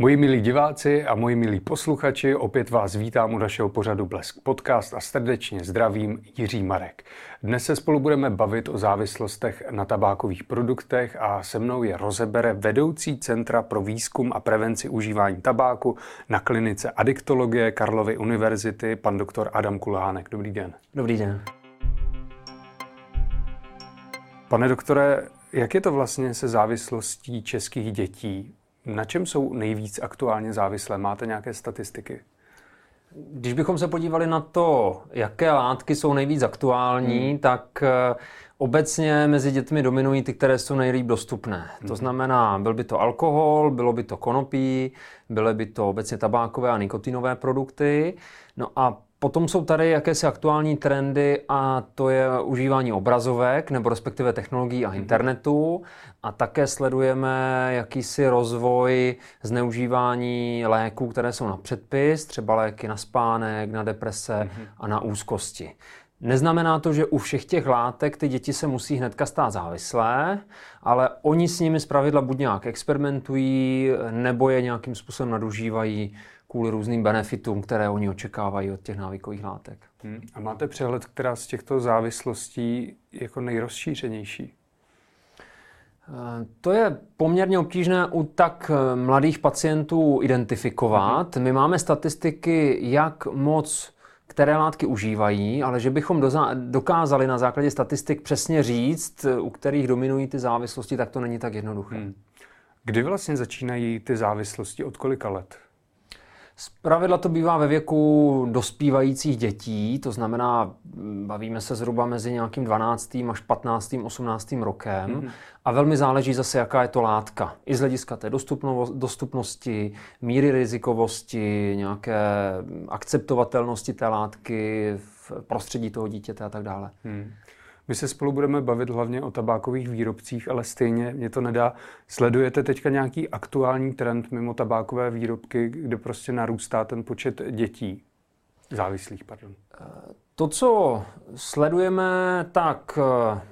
Moji milí diváci a moji milí posluchači, opět vás vítám u našeho pořadu Blesk Podcast a srdečně zdravím Jiří Marek. Dnes se spolu budeme bavit o závislostech na tabákových produktech a se mnou je rozebere vedoucí Centra pro výzkum a prevenci užívání tabáku na klinice adiktologie Karlovy univerzity, pan doktor Adam Kulhánek. Dobrý den. Dobrý den. Pane doktore, jak je to vlastně se závislostí českých dětí? Na čem jsou nejvíc aktuálně závislé? Máte nějaké statistiky? Když bychom se podívali na to, jaké látky jsou nejvíc aktuální, hmm. tak eh, obecně mezi dětmi dominují ty, které jsou nejlíp dostupné. Hmm. To znamená, byl by to alkohol, bylo by to konopí, byly by to obecně tabákové a nikotinové produkty. No a Potom jsou tady jakési aktuální trendy a to je užívání obrazovek nebo respektive technologií a mhm. internetu a také sledujeme jakýsi rozvoj zneužívání léků, které jsou na předpis, třeba léky na spánek, na deprese mhm. a na úzkosti. Neznamená to, že u všech těch látek ty děti se musí hnedka stát závislé, ale oni s nimi zpravidla buď nějak experimentují, nebo je nějakým způsobem nadužívají kvůli různým benefitům, které oni očekávají od těch návykových látek. Hmm. A máte přehled, která z těchto závislostí jako nejrozšířenější? Eh, to je poměrně obtížné u tak eh, mladých pacientů identifikovat. My máme statistiky, jak moc které látky užívají, ale že bychom dokázali na základě statistik přesně říct, eh, u kterých dominují ty závislosti, tak to není tak jednoduché. Hmm. Kdy vlastně začínají ty závislosti? Od kolika let? Pravidla to bývá ve věku dospívajících dětí, to znamená, bavíme se zhruba mezi nějakým 12. až 15. 18. rokem mm-hmm. a velmi záleží zase, jaká je to látka. I z hlediska té dostupnosti, míry rizikovosti, nějaké akceptovatelnosti té látky v prostředí toho dítěte a tak dále. Mm. My se spolu budeme bavit hlavně o tabákových výrobcích, ale stejně mě to nedá. Sledujete teďka nějaký aktuální trend mimo tabákové výrobky, kde prostě narůstá ten počet dětí závislých? Pardon. To, co sledujeme, tak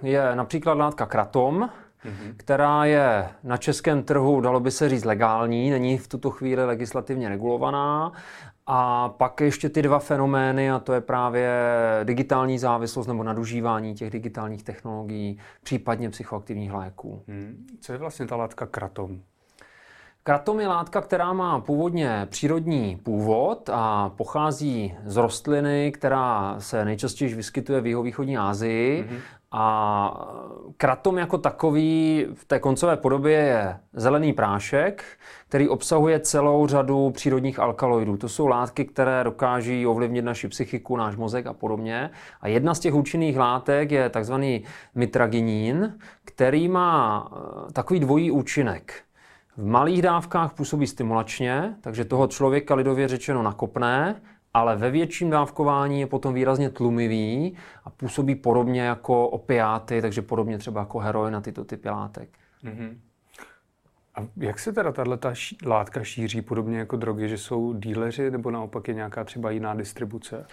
je například látka kratom, mm-hmm. která je na českém trhu, dalo by se říct, legální, není v tuto chvíli legislativně regulovaná a pak ještě ty dva fenomény, a to je právě digitální závislost nebo nadužívání těch digitálních technologií, případně psychoaktivních léků. Hmm. Co je vlastně ta látka kratom? Kratom je látka, která má původně přírodní původ a pochází z rostliny, která se nejčastěji vyskytuje v jihovýchodní Asii mm-hmm. A kratom jako takový v té koncové podobě je zelený prášek, který obsahuje celou řadu přírodních alkaloidů. To jsou látky, které dokáží ovlivnit naši psychiku, náš mozek a podobně. A jedna z těch účinných látek je takzvaný mitraginín, který má eh, takový dvojí účinek. V malých dávkách působí stimulačně, takže toho člověka lidově řečeno nakopne ale ve větším dávkování je potom výrazně tlumivý a působí podobně jako opiáty, takže podobně třeba jako heroin a tyto typy látek. Mm-hmm. A jak se teda tato látka šíří podobně jako drogy, že jsou díleři nebo naopak je nějaká třeba jiná distribuce?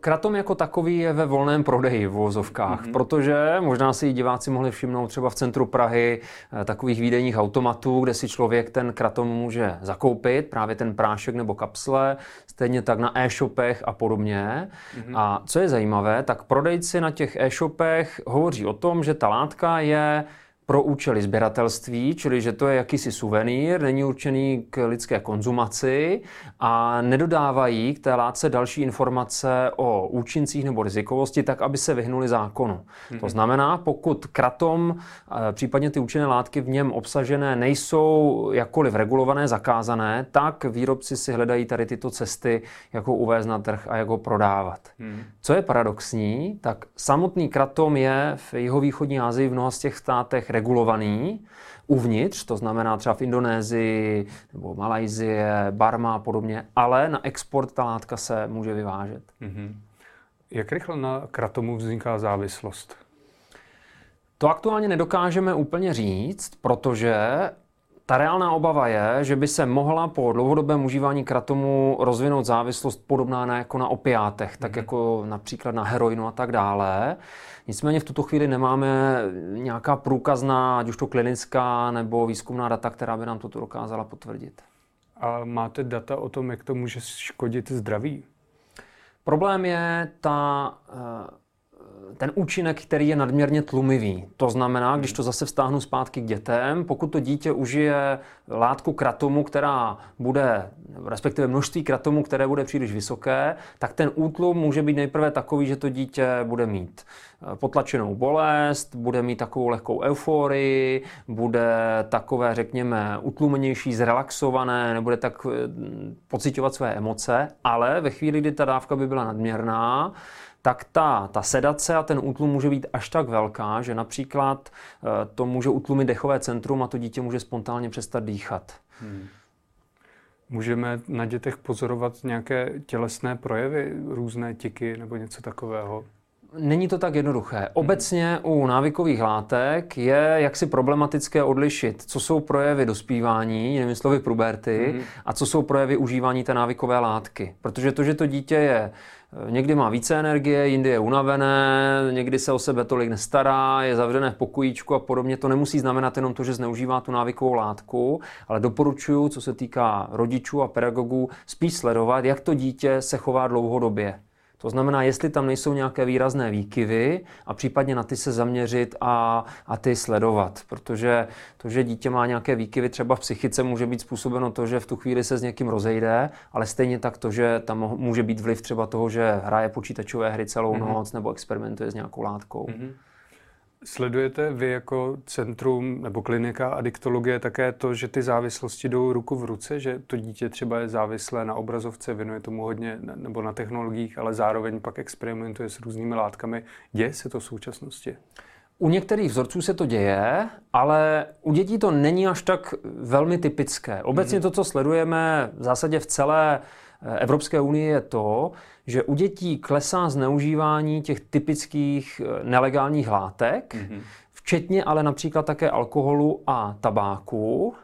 Kratom jako takový je ve volném prodeji v vozovkách, mm-hmm. protože možná si diváci mohli všimnout třeba v centru Prahy eh, takových výdejních automatů, kde si člověk ten kratom může zakoupit, právě ten prášek nebo kapsle, stejně tak na e-shopech a podobně. Mm-hmm. A co je zajímavé, tak prodejci na těch e-shopech hovoří o tom, že ta látka je pro účely sběratelství, čili že to je jakýsi suvenýr, není určený k lidské konzumaci a nedodávají k té látce další informace o účincích nebo rizikovosti, tak aby se vyhnuli zákonu. Mm-hmm. To znamená, pokud kratom, eh, případně ty účinné látky v něm obsažené nejsou jakkoliv regulované, zakázané, tak výrobci si hledají tady tyto cesty, jak ho uvést na trh a jak ho prodávat. Mm-hmm. Co je paradoxní, tak samotný kratom je v jihovýchodní Asii v mnoha z těch státech regulovaný uvnitř, to znamená třeba v Indonésii nebo Malajzie, Barma a podobně, ale na export ta látka se může vyvážet. Mm-hmm. Jak rychle na kratomu vzniká závislost? To aktuálně nedokážeme úplně říct, protože ta reálná obava je, že by se mohla po dlouhodobém užívání kratomu rozvinout závislost podobná na, jako na opiátech, tak mm. jako například na heroinu a tak dále. Nicméně v tuto chvíli nemáme nějaká průkazná, ať už to klinická nebo výzkumná data, která by nám toto dokázala potvrdit. A máte data o tom, jak to může škodit zdraví? Problém je ta uh ten účinek, který je nadměrně tlumivý. To znamená, když to zase vztáhnu zpátky k dětem, pokud to dítě užije látku kratomu, která bude, respektive množství kratomu, které bude příliš vysoké, tak ten útlum může být nejprve takový, že to dítě bude mít eh, potlačenou bolest, bude mít takovou lehkou euforii, bude takové, řekněme, utlumenější, zrelaxované, nebude tak eh, pocitovat své emoce, ale ve chvíli, kdy ta dávka by byla nadměrná, tak ta, ta sedace a ten útlum může být až tak velká, že například eh, to může utlumit dechové centrum a to dítě může spontánně přestat dýchat. Hmm. Můžeme na dětech pozorovat nějaké tělesné projevy, různé tiky nebo něco takového? Není to tak jednoduché. Obecně u návykových látek je jaksi problematické odlišit, co jsou projevy dospívání, jinými slovy puberty, mm. a co jsou projevy užívání té návykové látky. Protože to, že to dítě je Někdy má více energie, jindy je unavené, někdy se o sebe tolik nestará, je zavřené v pokojíčku a podobně. To nemusí znamenat jenom to, že zneužívá tu návykovou látku, ale doporučuji, co se týká rodičů a pedagogů, spíš sledovat, jak to dítě se chová dlouhodobě. To znamená, jestli tam nejsou nějaké výrazné výkyvy a případně na ty se zaměřit a, a ty sledovat. Protože to, že dítě má nějaké výkyvy třeba v psychice, může být způsobeno to, že v tu chvíli se s někým rozejde, ale stejně tak to, že tam může být vliv třeba toho, že hraje počítačové hry celou mm-hmm. noc nebo experimentuje s nějakou látkou. Mm-hmm. Sledujete vy jako centrum nebo klinika adiktologie také to, že ty závislosti jdou ruku v ruce, že to dítě třeba je závislé na obrazovce, věnuje tomu hodně nebo na technologiích, ale zároveň pak experimentuje s různými látkami. Děje se to v současnosti? U některých vzorců se to děje, ale u dětí to není až tak velmi typické. Obecně mm-hmm. to, co sledujeme v zásadě v celé Evropské unii je to, že u dětí klesá zneužívání těch typických eh, nelegálních látek, mm-hmm. včetně ale například také alkoholu a tabáku.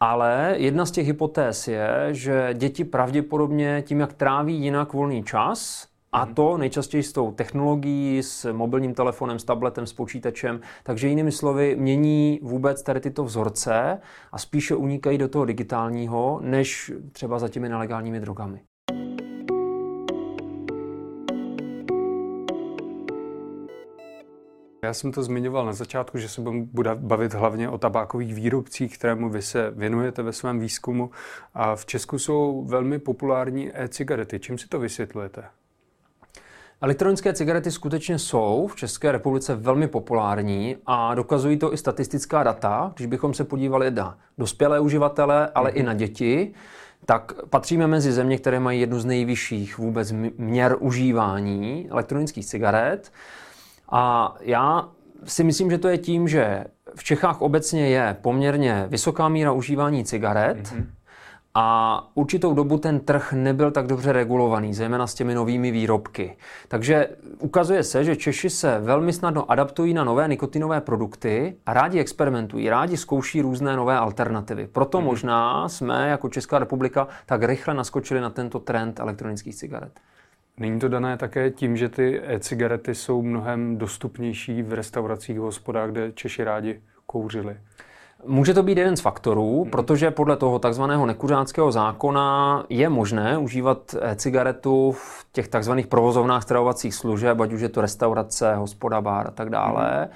Ale jedna z těch hypotéz je, že děti pravděpodobně tím, jak tráví jinak volný čas, a mhm. to nejčastěji s tou technologií, s mobilním telefonem, s tabletem, s počítačem. Takže jinými slovy, mění vůbec tady tyto vzorce a spíše unikají do toho digitálního, než třeba za těmi nelegálními drogami. Já jsem to zmiňoval na začátku, že se budu bavit hlavně o tabákových výrobcích, kterému vy se věnujete ve svém výzkumu. A v Česku jsou velmi populární e-cigarety. Čím si to vysvětlujete? Elektronické cigarety skutečně jsou v České republice velmi populární a dokazují to i statistická data. Když bychom se podívali na dospělé uživatele, ale mm-hmm. i na děti, tak patříme mezi země, které mají jednu z nejvyšších vůbec měr užívání elektronických cigaret. A já si myslím, že to je tím, že v Čechách obecně je poměrně vysoká míra užívání cigaret, mm-hmm. A určitou dobu ten trh nebyl tak dobře regulovaný, zejména s těmi novými výrobky. Takže ukazuje se, že Češi se velmi snadno adaptují na nové nikotinové produkty a rádi experimentují, rádi zkouší různé nové alternativy. Proto mm. možná jsme jako Česká republika tak rychle naskočili na tento trend elektronických cigaret. Není to dané také tím, že ty e-cigarety jsou mnohem dostupnější v restauracích, hospodách, kde Češi rádi kouřili? Může to být jeden z faktorů, hmm. protože podle toho takzvaného nekuřáckého zákona je možné užívat cigaretu v těch takzvaných provozovnách stravovacích služeb, ať už je to restaurace, hospoda, bar a tak dále.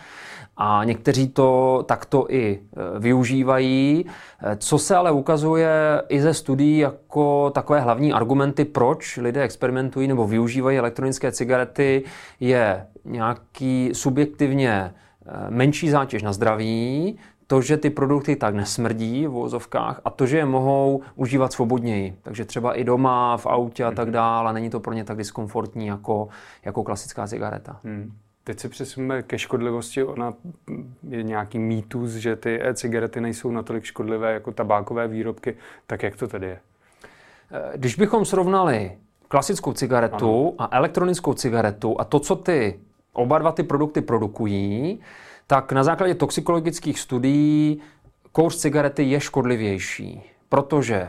A někteří to takto i e, využívají. E, co se ale ukazuje i ze studií jako takové hlavní argumenty, proč lidé experimentují nebo využívají elektronické cigarety, je nějaký subjektivně e, menší zátěž na zdraví, to, že ty produkty tak nesmrdí v vozovkách a to, že je mohou užívat svobodněji. Takže třeba i doma, v autě a tak mhm. dále, není to pro ně tak diskomfortní jako, jako klasická cigareta. Hmm. Teď se přesuneme ke škodlivosti. Ona je nějaký mýtus, že ty e-cigarety nejsou natolik škodlivé jako tabákové výrobky. Tak jak to tedy je? Eh, když bychom srovnali klasickou cigaretu ano. a elektronickou cigaretu a to, co ty oba dva ty produkty produkují, tak na základě toxikologických studií kouř cigarety je škodlivější, protože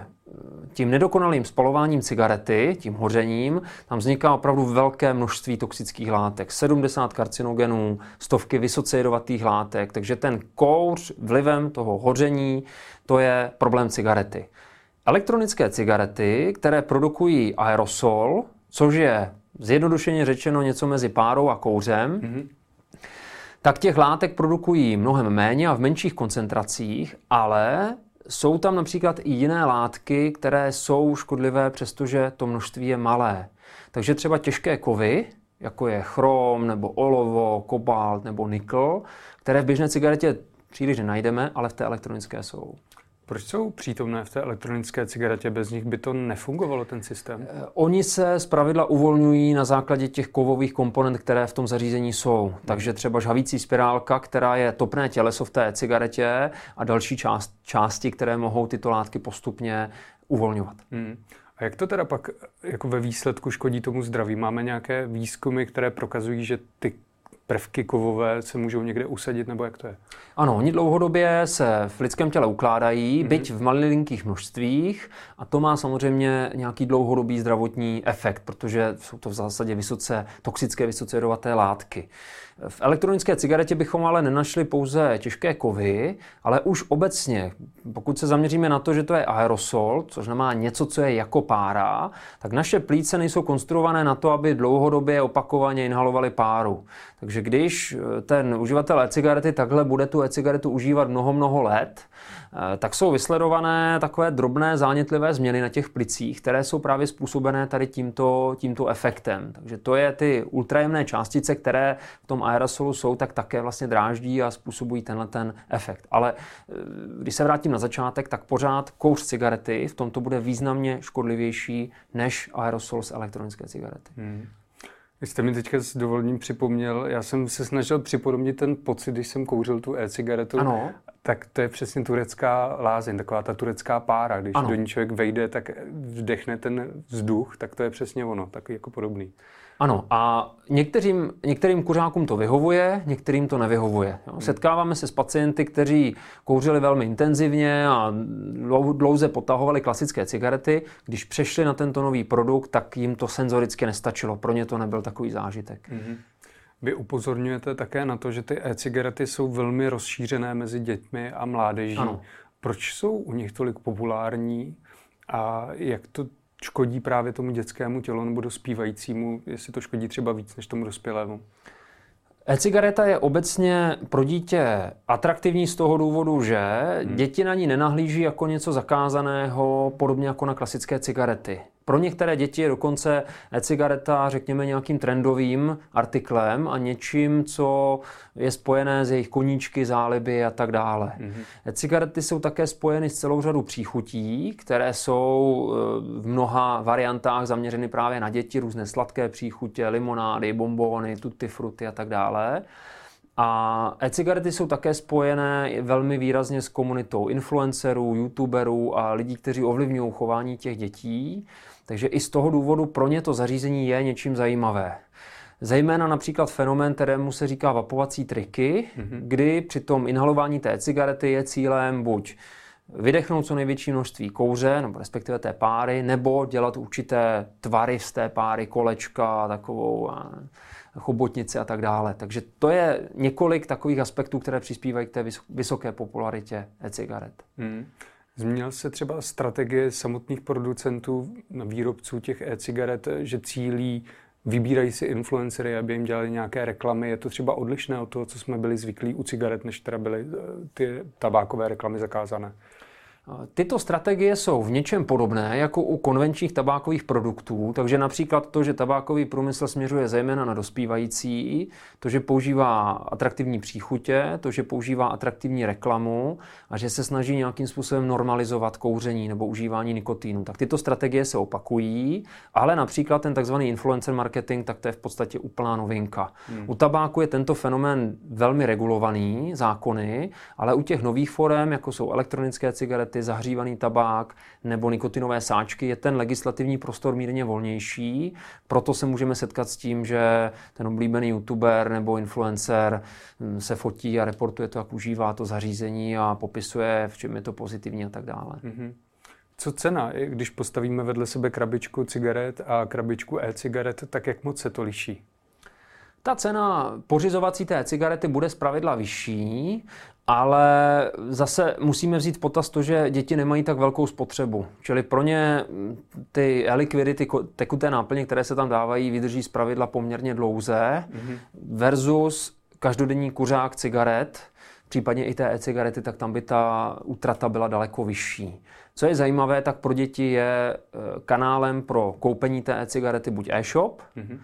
tím nedokonalým spalováním cigarety, tím hořením, tam vzniká opravdu velké množství toxických látek. 70 karcinogenů, stovky vysoce jedovatých látek, takže ten kouř vlivem toho hoření, to je problém cigarety. elektronické cigarety, které produkují aerosol, což je zjednodušeně řečeno něco mezi párou a kouřem, mm-hmm. tak těch látek produkují mnohem méně a v menších koncentracích, ale jsou tam například i jiné látky, které jsou škodlivé, přestože to množství je malé. Takže třeba těžké kovy, jako je chrom, nebo olovo, kobalt nebo nikl, které v běžné cigaretě příliš nenajdeme, ale v té elektronické jsou. Proč jsou přítomné v té elektronické cigaretě? Bez nich by to nefungovalo, ten systém? Eh, oni se pravidla uvolňují na základě těch kovových komponent, které v tom zařízení jsou. Takže třeba žhavící spirálka, která je topné těleso v té cigaretě a další část, části, které mohou tyto látky postupně uvolňovat. Hmm. A jak to teda pak jako ve výsledku škodí tomu zdraví? Máme nějaké výzkumy, které prokazují, že ty prvky kovové se můžou někde usadit, nebo jak to je? Ano, oni dlouhodobě se v lidském těle ukládají, mm-hmm. byť v malinkých množstvích a to má samozřejmě nějaký dlouhodobý zdravotní efekt, protože jsou to v zásadě vysoce toxické, vysoce jedovaté látky. V elektronické cigaretě bychom ale nenašli pouze těžké kovy, ale už obecně, pokud se zaměříme na to, že to je aerosol, což znamená něco, co je jako pára, tak naše plíce nejsou konstruované na to, aby dlouhodobě opakovaně inhalovali páru. Takže když ten uživatel e-cigarety takhle bude tu e-cigaretu užívat mnoho, mnoho let, Eh, tak jsou vysledované takové drobné zánětlivé změny na těch plicích, které jsou právě způsobené tady tímto, tímto efektem. Takže to je ty ultrajemné částice, které v tom aerosolu jsou, tak také vlastně dráždí a způsobují tenhle ten efekt. Ale eh, když se vrátím na začátek, tak pořád kouř cigarety v tomto bude významně škodlivější než aerosol z elektronické cigarety. Hmm. Vy jste mi teďka s dovolením připomněl, já jsem se snažil připodobnit ten pocit, když jsem kouřil tu e-cigaretu. Ano. Tak to je přesně turecká lázeň, taková ta turecká pára. Když ano. do ní člověk vejde, tak vdechne ten vzduch, tak to je přesně ono, takový jako podobný. Ano, a některým, některým kuřákům to vyhovuje, některým to nevyhovuje. Jo. Hmm. Setkáváme se s pacienty, kteří kouřili velmi intenzivně a dlouze potahovali klasické cigarety. Když přešli na tento nový produkt, tak jim to senzoricky nestačilo. Pro ně to nebyl takový zážitek. Mm-hmm. Vy upozorňujete také na to, že ty e-cigarety jsou velmi rozšířené mezi dětmi a mládeží. Ano. Proč jsou u nich tolik populární a jak to škodí právě tomu dětskému tělu nebo dospívajícímu, jestli to škodí třeba víc než tomu dospělému? E-cigareta je obecně pro dítě atraktivní z toho důvodu, že hmm. děti na ní nenahlíží jako něco zakázaného, podobně jako na klasické cigarety. Pro některé děti je dokonce e-cigareta, řekněme, nějakým trendovým artiklem a něčím, co je spojené s jejich koníčky, záliby a tak dále. Mm-hmm. E-cigarety jsou také spojeny s celou řadou příchutí, které jsou e, v mnoha variantách zaměřeny právě na děti, různé sladké příchutě, limonády, bombóny, tutti frutti a tak dále. A e-cigarety jsou také spojené velmi výrazně s komunitou influencerů, youtuberů a lidí, kteří ovlivňují chování těch dětí. Takže i z toho důvodu pro ně to zařízení je něčím zajímavé. Zejména například fenomén, kterému se říká vapovací triky, mm-hmm. kdy při tom inhalování té cigarety je cílem buď vydechnout co největší množství kouře, nebo respektive té páry, nebo dělat určité tvary z té páry, kolečka, takovou chobotnici a tak dále. Takže to je několik takových aspektů, které přispívají k té vysoké popularitě e-cigaret. Hmm. Změnil se třeba strategie samotných producentů, výrobců těch e-cigaret, že cílí, vybírají si influencery, aby jim dělali nějaké reklamy. Je to třeba odlišné od toho, co jsme byli zvyklí u cigaret, než teda byly eh, ty tabákové reklamy zakázané? Tyto strategie jsou v něčem podobné jako u konvenčních tabákových produktů, takže například to, že tabákový průmysl směřuje zejména na dospívající, to, že používá atraktivní příchutě, to, že používá atraktivní reklamu a že se snaží nějakým způsobem normalizovat kouření nebo užívání nikotínu. Tak tyto strategie se opakují, ale například ten takzvaný influencer marketing, tak to je v podstatě úplná novinka. Hmm. U tabáku je tento fenomén velmi regulovaný, zákony, ale u těch nových forem, jako jsou elektronické cigarety, cigarety, zahřívaný tabák nebo nikotinové sáčky, je ten legislativní prostor mírně volnější. Proto se můžeme setkat s tím, že ten oblíbený youtuber nebo influencer hm, se fotí a reportuje to, jak užívá to zařízení a popisuje, v čem je to pozitivní a tak dále. Mm-hmm. Co cena? Když postavíme vedle sebe krabičku cigaret a krabičku e-cigaret, tak jak moc se to liší? Ta cena pořizovací té cigarety bude zpravidla vyšší, ale zase musíme vzít potaz to, že děti nemají tak velkou spotřebu. Čili pro ně ty likvidy, ty tekuté náplně, které se tam dávají, vydrží z pravidla poměrně dlouze mm-hmm. versus každodenní kuřák cigaret, případně i té e-cigarety, tak tam by ta útrata byla daleko vyšší. Co je zajímavé, tak pro děti je eh, kanálem pro koupení té e-cigarety buď e-shop, mm-hmm.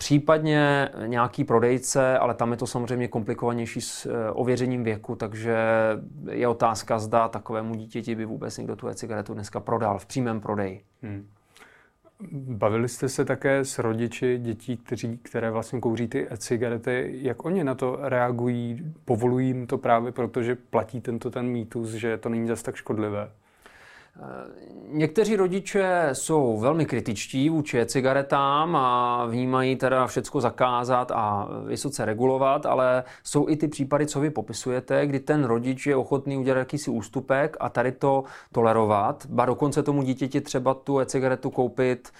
Případně nějaký prodejce, ale tam je to samozřejmě komplikovanější s eh, ověřením věku, takže je otázka, zda takovému dítěti by vůbec někdo tu e-cigaretu dneska prodal v přímém prodeji. Hmm. Bavili jste se také s rodiči dětí, kteří, které vlastně kouří ty cigarety. Jak oni na to reagují? Povolují jim to právě proto, že platí tento ten mýtus, že to není zase tak škodlivé? Někteří rodiče jsou velmi kritičtí vůči cigaretám a vnímají teda všecko zakázat a vysoce regulovat, ale jsou i ty případy, co vy popisujete, kdy ten rodič je ochotný udělat jakýsi ústupek a tady to tolerovat, ba dokonce tomu dítěti třeba tu e-cigaretu koupit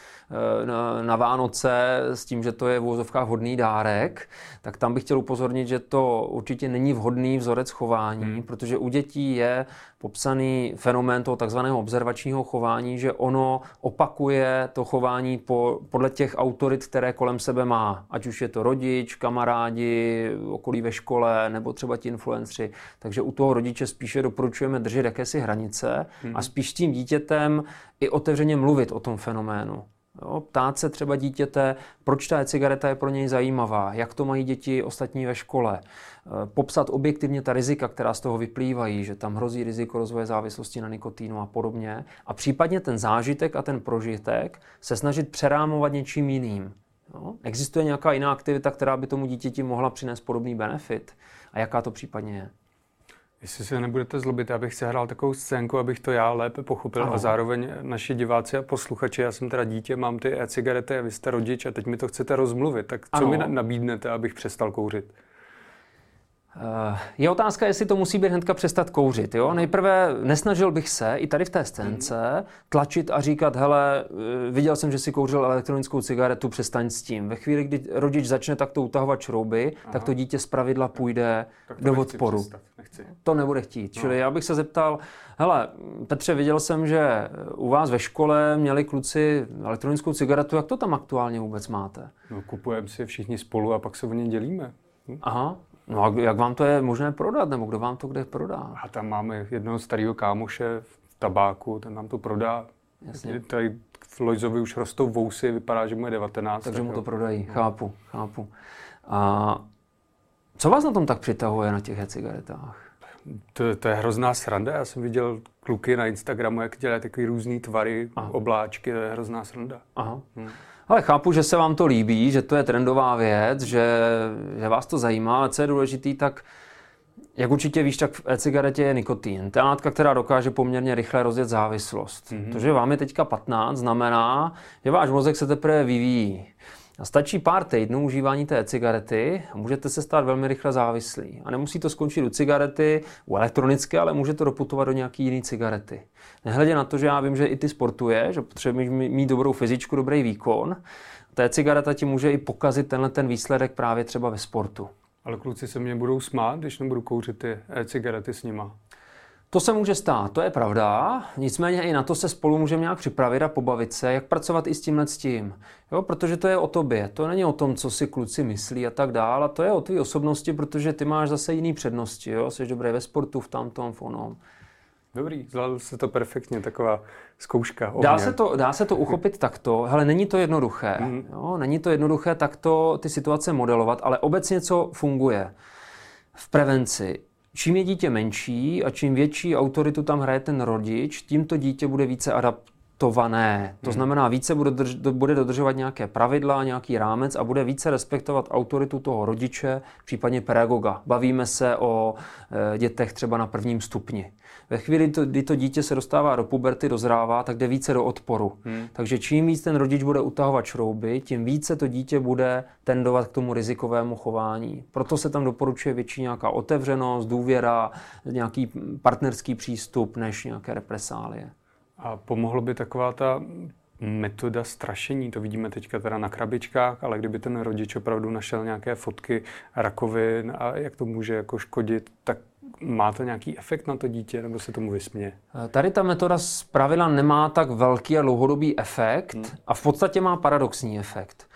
na, na Vánoce s tím, že to je v úzovkách hodný dárek, tak tam bych chtěl upozornit, že to určitě není vhodný vzorec chování, hmm. protože u dětí je popsaný fenomén toho takzvaného observačního chování, že ono opakuje to chování po, podle těch autorit, které kolem sebe má. Ať už je to rodič, kamarádi, okolí ve škole, nebo třeba ti influencři. Takže u toho rodiče spíše doporučujeme držet jakési hranice hmm. a spíš s tím dítětem i otevřeně mluvit o tom fenoménu. Jo, ptát se třeba dítěte, proč ta cigareta je pro něj zajímavá, jak to mají děti ostatní ve škole. E, popsat objektivně ta rizika, která z toho vyplývají, že tam hrozí riziko rozvoje závislosti na nikotínu a podobně. A případně ten zážitek a ten prožitek se snažit přerámovat něčím jiným. Jo? Existuje nějaká jiná aktivita, která by tomu dítěti mohla přinést podobný benefit? A jaká to případně je? Jestli se nebudete zlobit, abych si hrál takovou scénku, abych to já lépe pochopil ano. a zároveň naši diváci a posluchači, já jsem teda dítě, mám ty e-cigarety a vy jste rodič a teď mi to chcete rozmluvit, tak co ano. mi nabídnete, abych přestal kouřit? Eh, je otázka, jestli to musí být hnedka přestat kouřit. Jo? Nejprve nesnažil bych se i tady v té scénce tlačit a říkat, hele, eh, viděl jsem, že si kouřil elektronickou cigaretu, přestaň s tím. Ve chvíli, kdy rodič začne takto utahovat šrouby, Aha. tak to dítě z pravidla půjde do odporu. Nechci. To nebude chtít. No. Čili já bych se zeptal, hele, Petře, viděl jsem, že u vás ve škole měli kluci elektronickou cigaretu, jak to tam aktuálně vůbec máte? No, kupujeme si všichni spolu a pak se o ně dělíme. Hm? Aha, No a jak vám to je možné prodat, nebo kdo vám to kde prodá? A tam máme jednoho starého kámoše v tabáku, ten nám to prodá. Jasně. Tady v Lojzovi už rostou vousy, vypadá, že mu je 19. Takže tak mu to prodají, no. chápu, chápu. A co vás na tom tak přitahuje na těch cigaretách? To, to je hrozná sranda. Já jsem viděl kluky na Instagramu, jak dělají takové různé tvary, Aha. obláčky, to je hrozná sranda. Aha. Hmm. Ale chápu, že se vám to líbí, že to je trendová věc, že, že vás to zajímá, ale co je důležitý, tak jak určitě víš, tak v e-cigaretě je nikotin. To je látka, která dokáže poměrně rychle rozjet závislost. Mm-hmm. To, že vám je teďka 15, znamená, že váš mozek se teprve vyvíjí. Stačí pár týdnů užívání té cigarety a můžete se stát velmi rychle závislí. A nemusí to skončit u cigarety, u elektronické, ale může to doputovat do nějaký jiný cigarety. Nehledě na to, že já vím, že i ty sportuje, že potřebuješ mít dobrou fyzičku, dobrý výkon, té cigareta ti může i pokazit tenhle ten výsledek právě třeba ve sportu. Ale kluci se mě budou smát, když nebudu kouřit ty cigarety s nima. To se může stát, to je pravda. Nicméně i na to se spolu můžeme nějak připravit a pobavit se, jak pracovat i s tímhle s tím. Jo, protože to je o tobě, to není o tom, co si kluci myslí a tak dále, a to je o tvé osobnosti, protože ty máš zase jiný přednosti, jo? jsi dobrý ve sportu, v tamtom, v onom. Dobrý, zvládl se to perfektně, taková zkouška. Dá se, to, dá se to uchopit takto, ale není to jednoduché. Mm. Jo? Není to jednoduché takto ty situace modelovat, ale obecně co funguje v prevenci Čím je dítě menší a čím větší autoritu tam hraje ten rodič, tím to dítě bude více adaptované. To hmm. znamená, více bude, drž, bude dodržovat nějaké pravidla, nějaký rámec a bude více respektovat autoritu toho rodiče, případně pedagoga. Bavíme se o e, dětech třeba na prvním stupni. Ve chvíli, to, kdy to dítě se dostává do puberty, dozrává, tak jde více do odporu. Hmm. Takže čím víc ten rodič bude utahovat šrouby, tím více to dítě bude tendovat k tomu rizikovému chování. Proto se tam doporučuje větší nějaká otevřenost, důvěra, nějaký partnerský přístup, než nějaké represálie. A pomohlo by taková ta metoda strašení, to vidíme teďka teda na krabičkách, ale kdyby ten rodič opravdu našel nějaké fotky rakovin a jak to může jako škodit, tak má to nějaký efekt na to dítě, nebo se tomu vysměje? Tady ta metoda z pravidla nemá tak velký a dlouhodobý efekt hmm. a v podstatě má paradoxní efekt.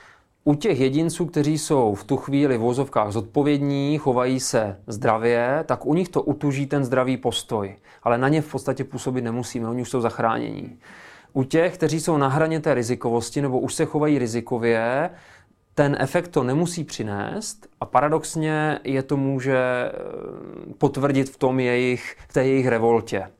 U těch jedinců, kteří jsou v tu chvíli v vozovkách zodpovědní, chovají se zdravě, tak u nich to utuží ten zdravý postoj. Ale na ně v podstatě působit nemusíme, oni už jsou zachránění. U těch, kteří jsou na hraně té rizikovosti nebo už se chovají rizikově, ten efekt to nemusí přinést a paradoxně je to může eh, potvrdit v tom jejich, v té jejich revoltě.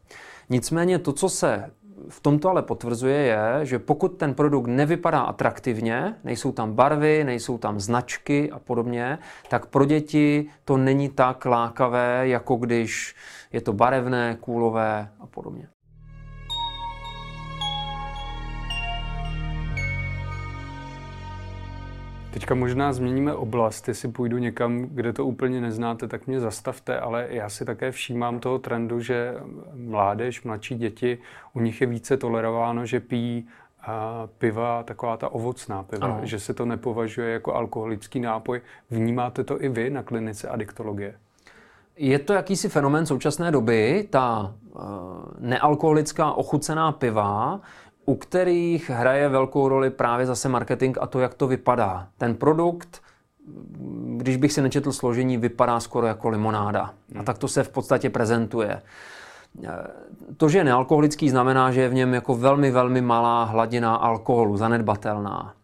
Nicméně to, co se v tomto ale potvrzuje, je, že pokud ten produkt nevypadá atraktivně, nejsou tam barvy, nejsou tam značky a podobně, tak pro děti to není tak lákavé, jako když je to barevné, kůlové a podobně. Teďka možná změníme oblast, jestli půjdu někam, kde to úplně neznáte, tak mě zastavte, ale já si také všímám toho trendu, že mládež, mladší děti, u nich je více tolerováno, že pijí piva, taková ta ovocná piva, ano. že se to nepovažuje jako alkoholický nápoj. Vnímáte to i vy na klinice adiktologie? Je to jakýsi fenomén současné doby, ta uh, nealkoholická ochucená piva, u kterých hraje velkou roli právě zase marketing a to, jak to vypadá. Ten produkt, když bych si nečetl složení, vypadá skoro jako limonáda. A hmm. tak to se v podstatě prezentuje. To, že je nealkoholický, znamená, že je v něm jako velmi, velmi malá hladina alkoholu, zanedbatelná.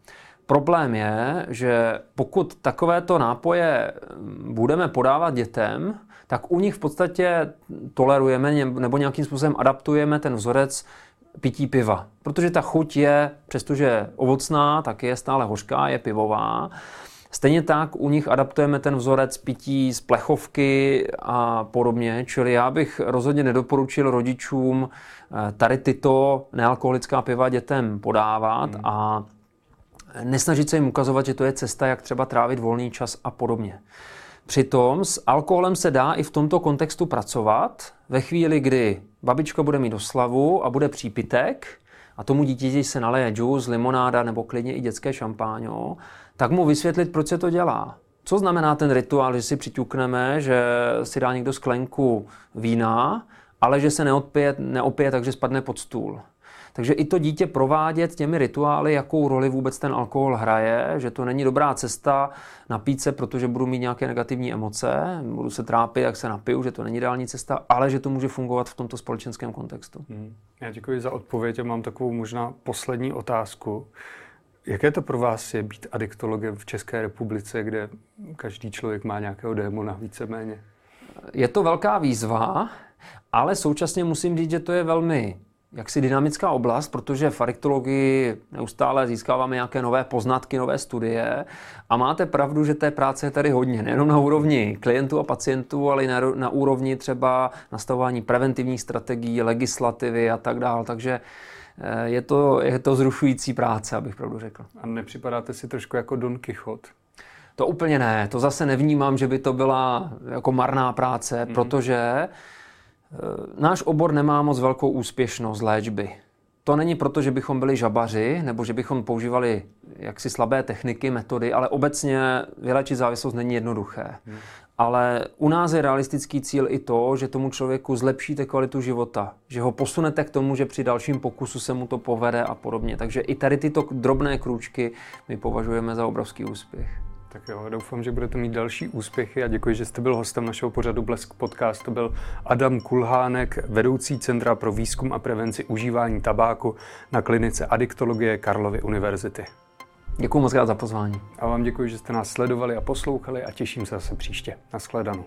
Problém je, že pokud takovéto nápoje budeme podávat dětem, tak u nich v podstatě tolerujeme nebo nějakým způsobem adaptujeme ten vzorec pití piva. Protože ta chuť je, přestože ovocná, tak je stále hořká, je pivová. Stejně tak u nich adaptujeme ten vzorec pití z plechovky a podobně, čili já bych rozhodně nedoporučil rodičům eh, tady tyto nealkoholická piva dětem podávat hmm. a nesnažit se jim ukazovat, že to je cesta, jak třeba trávit volný čas a podobně. Přitom s alkoholem se dá i v tomto kontextu pracovat. Ve chvíli, kdy babička bude mít oslavu a bude přípitek, a tomu dítěti se naleje džus, limonáda nebo klidně i dětské šampáňo, tak mu vysvětlit, proč se to dělá. Co znamená ten rituál, že si přiťukneme, že si dá někdo sklenku vína, ale že se neopije, neopije takže spadne pod stůl. Takže i to dítě provádět těmi rituály, jakou roli vůbec ten alkohol hraje, že to není dobrá cesta napít se, protože budu mít nějaké negativní emoce, budu se trápit, jak se napiju, že to není ideální cesta, ale že to může fungovat v tomto společenském kontextu. Hmm. Já děkuji za odpověď a mám takovou možná poslední otázku. Jaké to pro vás je být adiktologem v České republice, kde každý člověk má nějakého démona víceméně? Je to velká výzva, ale současně musím říct, že to je velmi jaksi dynamická oblast, protože v ariktologii neustále získáváme nějaké nové poznatky, nové studie a máte pravdu, že té práce je tady hodně, nejenom na úrovni klientů a pacientů, ale i na, na úrovni třeba nastavování preventivních strategií, legislativy a tak dále. Takže eh, je to, je to zrušující práce, abych pravdu řekl. A nepřipadáte si trošku jako Don Quixote? To úplně ne. To zase nevnímám, že by to byla jako marná práce, mm-hmm. protože náš obor nemá moc velkou úspěšnost léčby. To není proto, že bychom byli žabaři nebo že bychom používali jaksi slabé techniky, metody, ale obecně vylečit závislost není jednoduché. Hmm. Ale u nás je realistický cíl i to, že tomu člověku zlepšíte kvalitu života, že ho posunete k tomu, že při dalším pokusu se mu to povede a podobně. Takže i tady tyto drobné krůčky my považujeme za obrovský úspěch. Tak jo, doufám, že budete mít další úspěchy a děkuji, že jste byl hostem našeho pořadu Blesk Podcast. To byl Adam Kulhánek, vedoucí Centra pro výzkum a prevenci užívání tabáku na klinice adiktologie Karlovy univerzity. Děkuji moc za pozvání. A vám děkuji, že jste nás sledovali a poslouchali a těším se zase příště. Naschledanou.